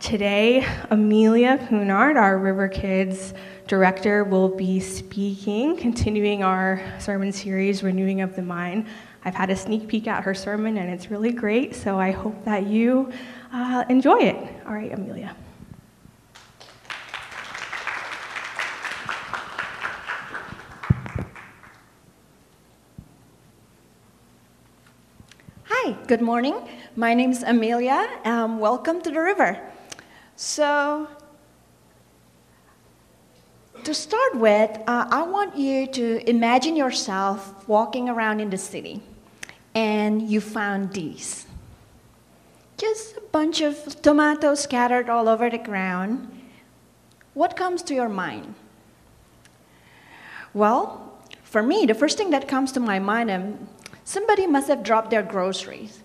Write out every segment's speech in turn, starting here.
today, Amelia Cunard, our River Kids director, will be speaking, continuing our sermon series, Renewing of the Mind. I've had a sneak peek at her sermon, and it's really great, so I hope that you uh, enjoy it. All right, Amelia. Hi, good morning. My name is Amelia. Um, welcome to the river. So, to start with, uh, I want you to imagine yourself walking around in the city and you found these. Just a bunch of tomatoes scattered all over the ground. What comes to your mind? Well, for me, the first thing that comes to my mind is um, somebody must have dropped their groceries.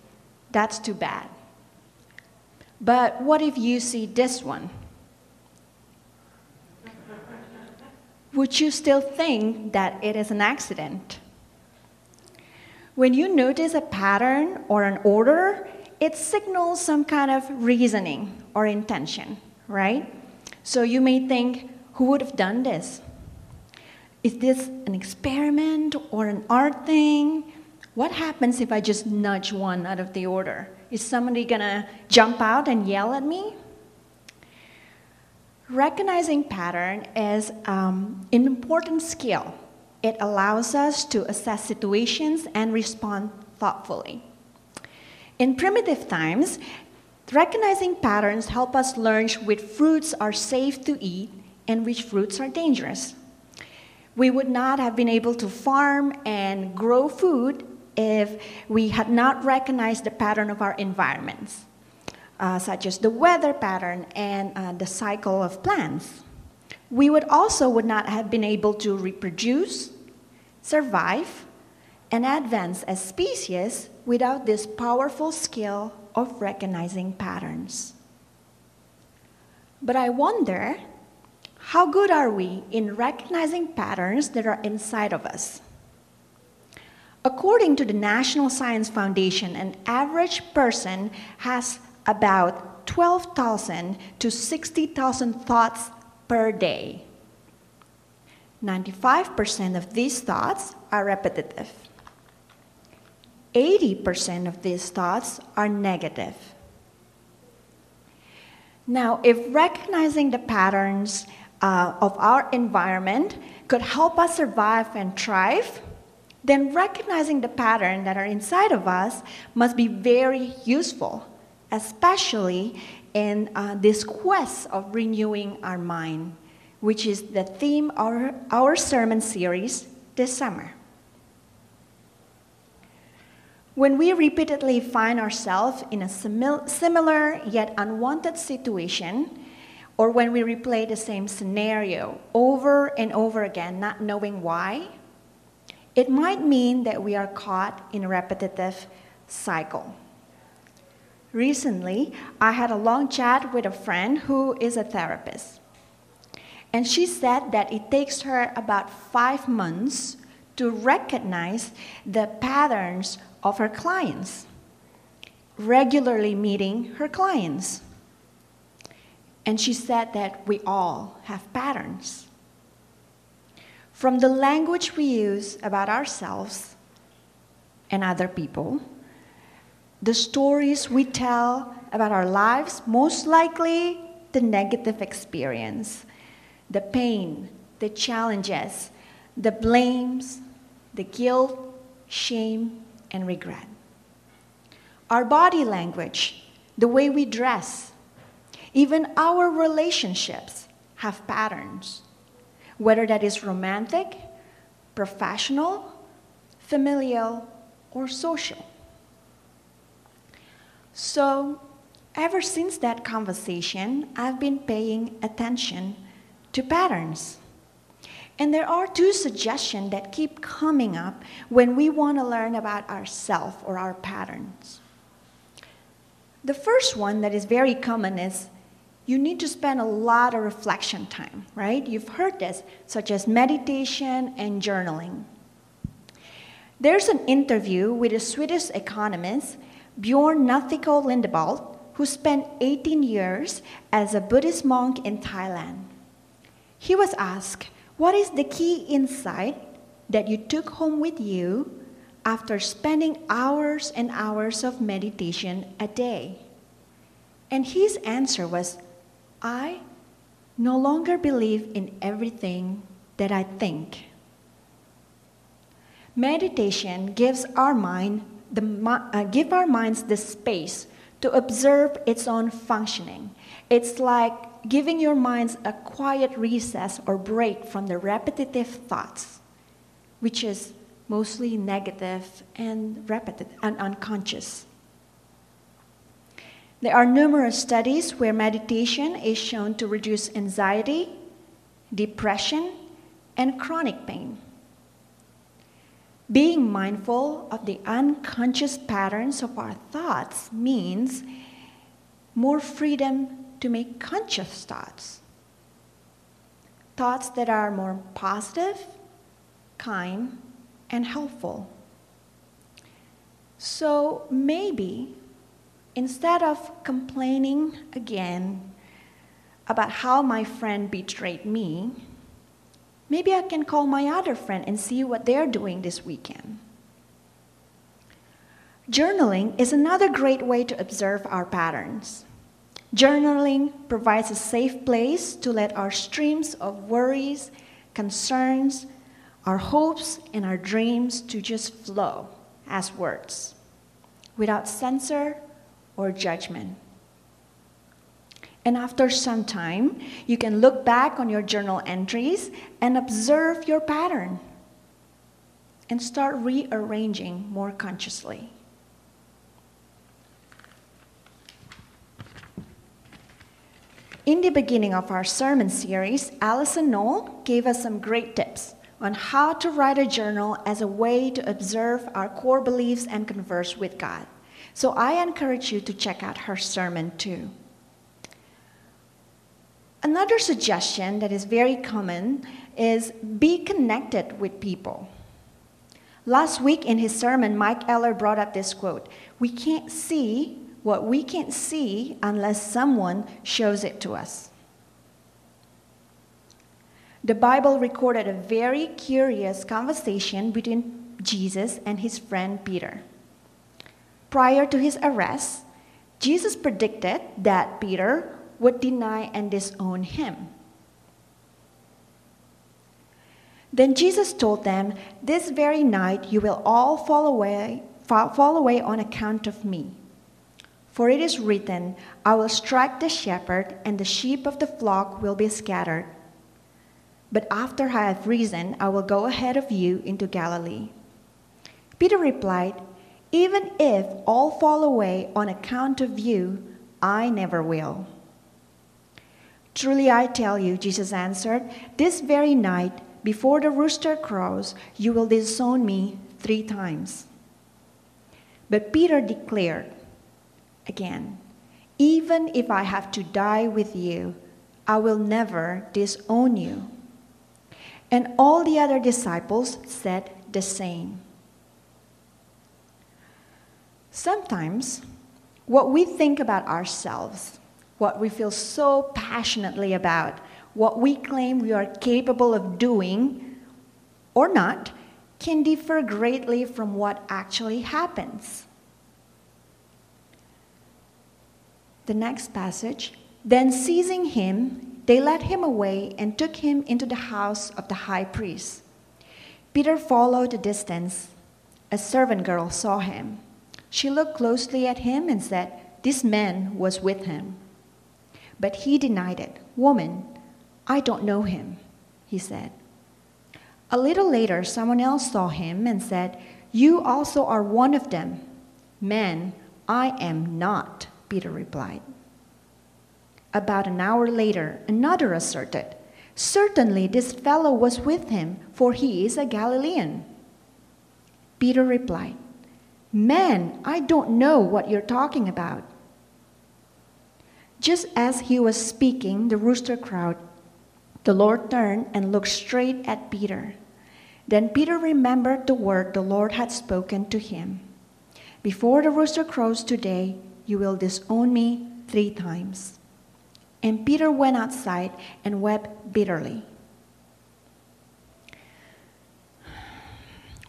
That's too bad. But what if you see this one? Would you still think that it is an accident? When you notice a pattern or an order, it signals some kind of reasoning or intention, right? So you may think, who would have done this? Is this an experiment or an art thing? What happens if I just nudge one out of the order? Is somebody gonna jump out and yell at me? Recognizing pattern is um, an important skill it allows us to assess situations and respond thoughtfully. In primitive times, recognizing patterns help us learn which fruits are safe to eat and which fruits are dangerous. We would not have been able to farm and grow food if we had not recognized the pattern of our environments, uh, such as the weather pattern and uh, the cycle of plants. We would also would not have been able to reproduce, survive, and advance as species without this powerful skill of recognizing patterns. But I wonder, how good are we in recognizing patterns that are inside of us? According to the National Science Foundation, an average person has about 12,000 to 60,000 thoughts per day. 95% of these thoughts are repetitive. 80% of these thoughts are negative. Now, if recognizing the patterns uh, of our environment could help us survive and thrive, then recognizing the pattern that are inside of us must be very useful, especially in uh, this quest of renewing our mind which is the theme of our, our sermon series this summer. When we repeatedly find ourselves in a simil- similar yet unwanted situation, or when we replay the same scenario over and over again, not knowing why, it might mean that we are caught in a repetitive cycle. Recently, I had a long chat with a friend who is a therapist. And she said that it takes her about five months to recognize the patterns of her clients, regularly meeting her clients. And she said that we all have patterns. From the language we use about ourselves and other people, the stories we tell about our lives, most likely the negative experience the pain, the challenges, the blames, the guilt, shame, and regret. Our body language, the way we dress, even our relationships have patterns, whether that is romantic, professional, familial, or social. So, ever since that conversation, I've been paying attention to patterns. And there are two suggestions that keep coming up when we want to learn about ourselves or our patterns. The first one that is very common is you need to spend a lot of reflection time, right? You've heard this, such as meditation and journaling. There's an interview with a Swedish economist, Bjorn Natthiko Lindeblad, who spent 18 years as a Buddhist monk in Thailand. He was asked, What is the key insight that you took home with you after spending hours and hours of meditation a day? And his answer was, I no longer believe in everything that I think. Meditation gives our mind the, uh, give our minds the space to observe its own functioning. It's like giving your minds a quiet recess or break from the repetitive thoughts, which is mostly negative and repetitive and unconscious. There are numerous studies where meditation is shown to reduce anxiety, depression, and chronic pain. Being mindful of the unconscious patterns of our thoughts means more freedom to make conscious thoughts. Thoughts that are more positive, kind, and helpful. So maybe instead of complaining again about how my friend betrayed me, maybe I can call my other friend and see what they're doing this weekend. Journaling is another great way to observe our patterns. Journaling provides a safe place to let our streams of worries, concerns, our hopes, and our dreams to just flow as words without censor or judgment. And after some time, you can look back on your journal entries and observe your pattern and start rearranging more consciously. In the beginning of our sermon series, Allison Knoll gave us some great tips on how to write a journal as a way to observe our core beliefs and converse with God. So I encourage you to check out her sermon too. Another suggestion that is very common is be connected with people. Last week in his sermon, Mike Eller brought up this quote We can't see what we can't see unless someone shows it to us. The Bible recorded a very curious conversation between Jesus and his friend Peter. Prior to his arrest, Jesus predicted that Peter would deny and disown him. Then Jesus told them, This very night you will all fall away, fall away on account of me. For it is written, I will strike the shepherd, and the sheep of the flock will be scattered. But after I have risen, I will go ahead of you into Galilee. Peter replied, Even if all fall away on account of you, I never will. Truly I tell you, Jesus answered, this very night, before the rooster crows, you will disown me three times. But Peter declared, again. Even if I have to die with you, I will never disown you. And all the other disciples said the same. Sometimes, what we think about ourselves, what we feel so passionately about, what we claim we are capable of doing or not, can differ greatly from what actually happens. The next passage. Then seizing him, they led him away and took him into the house of the high priest. Peter followed a distance. A servant girl saw him. She looked closely at him and said, This man was with him. But he denied it. Woman, I don't know him, he said. A little later, someone else saw him and said, You also are one of them. Man, I am not. Peter replied. About an hour later, another asserted, Certainly this fellow was with him, for he is a Galilean. Peter replied, Man, I don't know what you're talking about. Just as he was speaking, the rooster crowed. The Lord turned and looked straight at Peter. Then Peter remembered the word the Lord had spoken to him Before the rooster crows today, you will disown me three times. And Peter went outside and wept bitterly.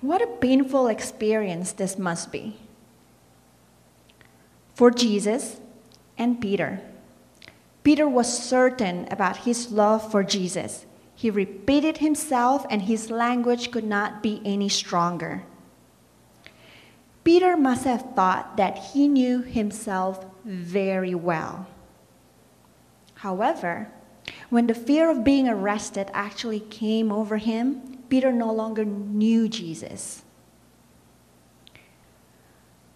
What a painful experience this must be for Jesus and Peter. Peter was certain about his love for Jesus. He repeated himself, and his language could not be any stronger. Peter must have thought that he knew himself very well. However, when the fear of being arrested actually came over him, Peter no longer knew Jesus.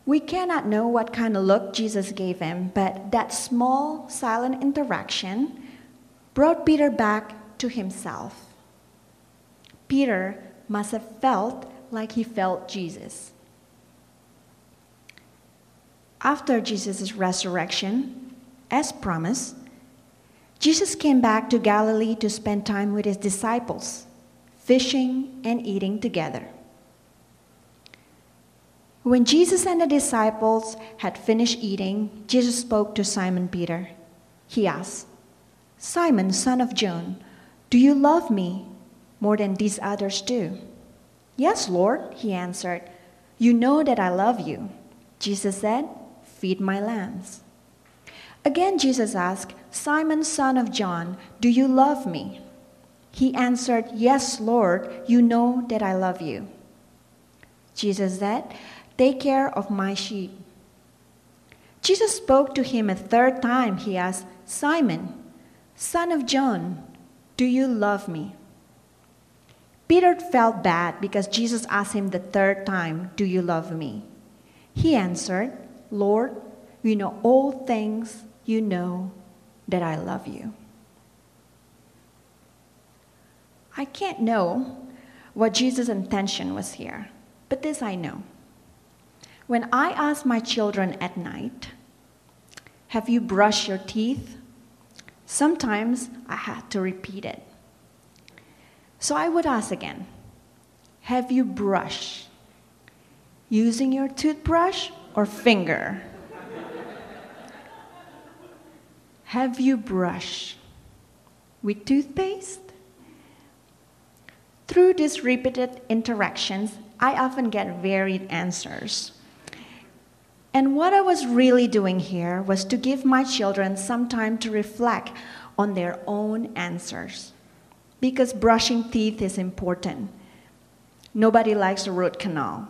We cannot know what kind of look Jesus gave him, but that small, silent interaction brought Peter back to himself. Peter must have felt like he felt Jesus. After Jesus' resurrection, as promised, Jesus came back to Galilee to spend time with his disciples, fishing and eating together. When Jesus and the disciples had finished eating, Jesus spoke to Simon Peter. He asked, Simon, son of John, do you love me more than these others do? Yes, Lord, he answered. You know that I love you. Jesus said, Feed my lambs. Again, Jesus asked, Simon, son of John, do you love me? He answered, Yes, Lord, you know that I love you. Jesus said, Take care of my sheep. Jesus spoke to him a third time. He asked, Simon, son of John, do you love me? Peter felt bad because Jesus asked him the third time, Do you love me? He answered, Lord, you know all things, you know that I love you. I can't know what Jesus' intention was here, but this I know. When I ask my children at night, Have you brushed your teeth? Sometimes I had to repeat it. So I would ask again Have you brushed? Using your toothbrush or finger? Have you brushed with toothpaste? Through these repeated interactions, I often get varied answers. And what I was really doing here was to give my children some time to reflect on their own answers. Because brushing teeth is important. Nobody likes a root canal.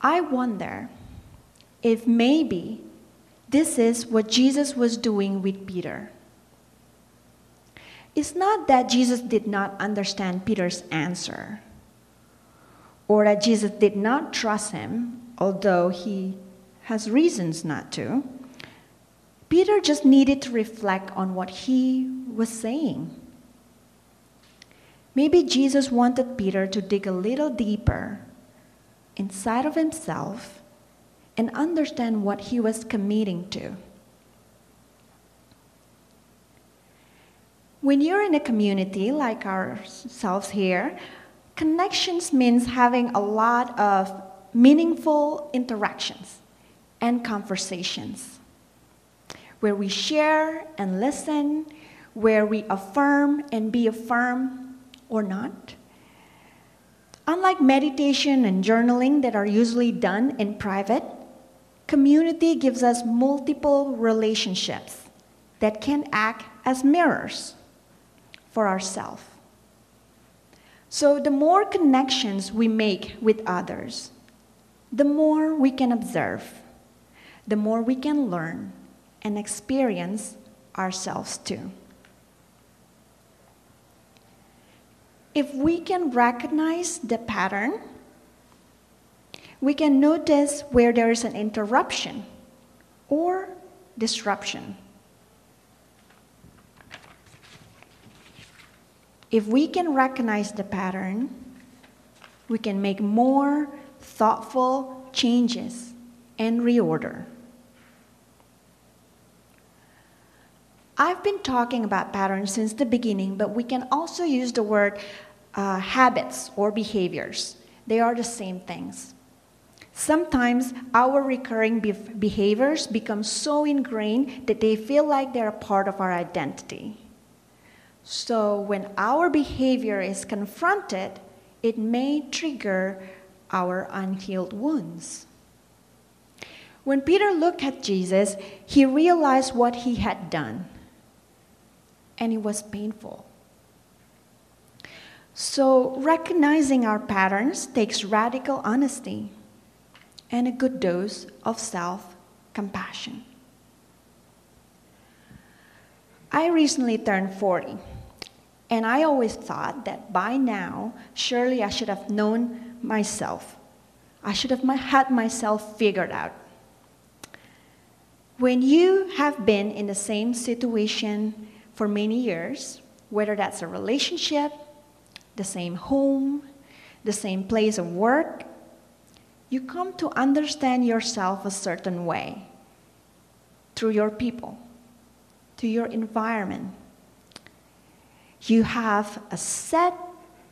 I wonder if maybe this is what Jesus was doing with Peter. It's not that Jesus did not understand Peter's answer or that Jesus did not trust him, although he has reasons not to. Peter just needed to reflect on what he was saying. Maybe Jesus wanted Peter to dig a little deeper inside of himself and understand what he was committing to. When you're in a community like ourselves here, connections means having a lot of meaningful interactions and conversations where we share and listen, where we affirm and be affirmed or not. Unlike meditation and journaling that are usually done in private, community gives us multiple relationships that can act as mirrors for ourselves. So, the more connections we make with others, the more we can observe, the more we can learn and experience ourselves too. If we can recognize the pattern, we can notice where there is an interruption or disruption. If we can recognize the pattern, we can make more thoughtful changes and reorder. I've been talking about patterns since the beginning, but we can also use the word uh, habits or behaviors. They are the same things. Sometimes our recurring be- behaviors become so ingrained that they feel like they're a part of our identity. So when our behavior is confronted, it may trigger our unhealed wounds. When Peter looked at Jesus, he realized what he had done, and it was painful. So, recognizing our patterns takes radical honesty and a good dose of self compassion. I recently turned 40, and I always thought that by now, surely I should have known myself. I should have had myself figured out. When you have been in the same situation for many years, whether that's a relationship, the same home, the same place of work, you come to understand yourself a certain way through your people, to your environment. You have a set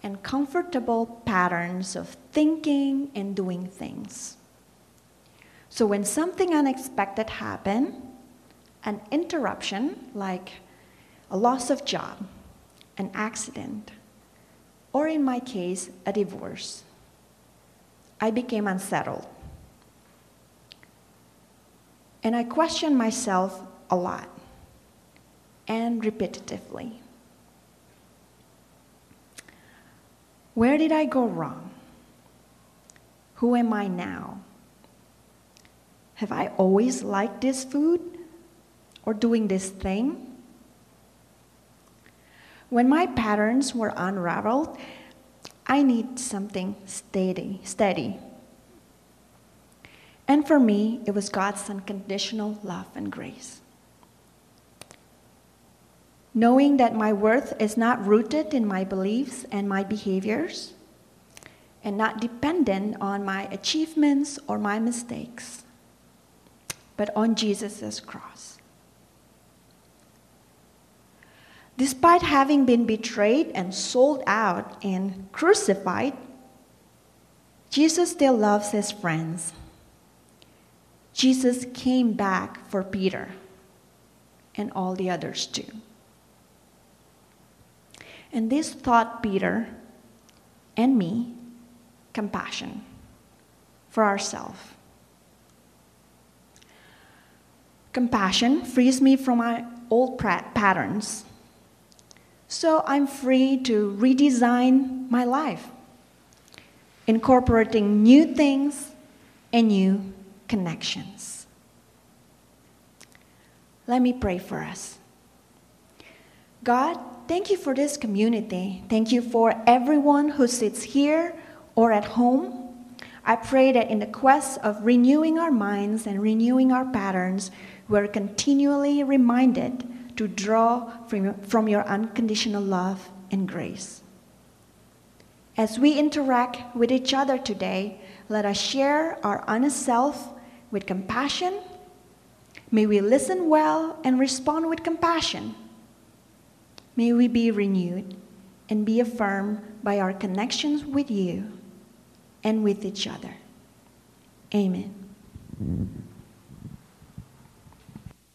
and comfortable patterns of thinking and doing things. So when something unexpected happens, an interruption like a loss of job, an accident, or in my case, a divorce, I became unsettled. And I questioned myself a lot and repetitively. Where did I go wrong? Who am I now? Have I always liked this food or doing this thing? When my patterns were unraveled, I need something steady, steady. And for me, it was God's unconditional love and grace. Knowing that my worth is not rooted in my beliefs and my behaviors, and not dependent on my achievements or my mistakes, but on Jesus' cross. Despite having been betrayed and sold out and crucified, Jesus still loves his friends. Jesus came back for Peter and all the others too. And this taught Peter and me compassion for ourselves. Compassion frees me from my old patterns so I'm free to redesign my life, incorporating new things and new connections. Let me pray for us. God, thank you for this community. Thank you for everyone who sits here or at home. I pray that in the quest of renewing our minds and renewing our patterns, we're continually reminded to draw from, from your unconditional love and grace. As we interact with each other today, let us share our honest self with compassion. May we listen well and respond with compassion. May we be renewed and be affirmed by our connections with you and with each other. Amen.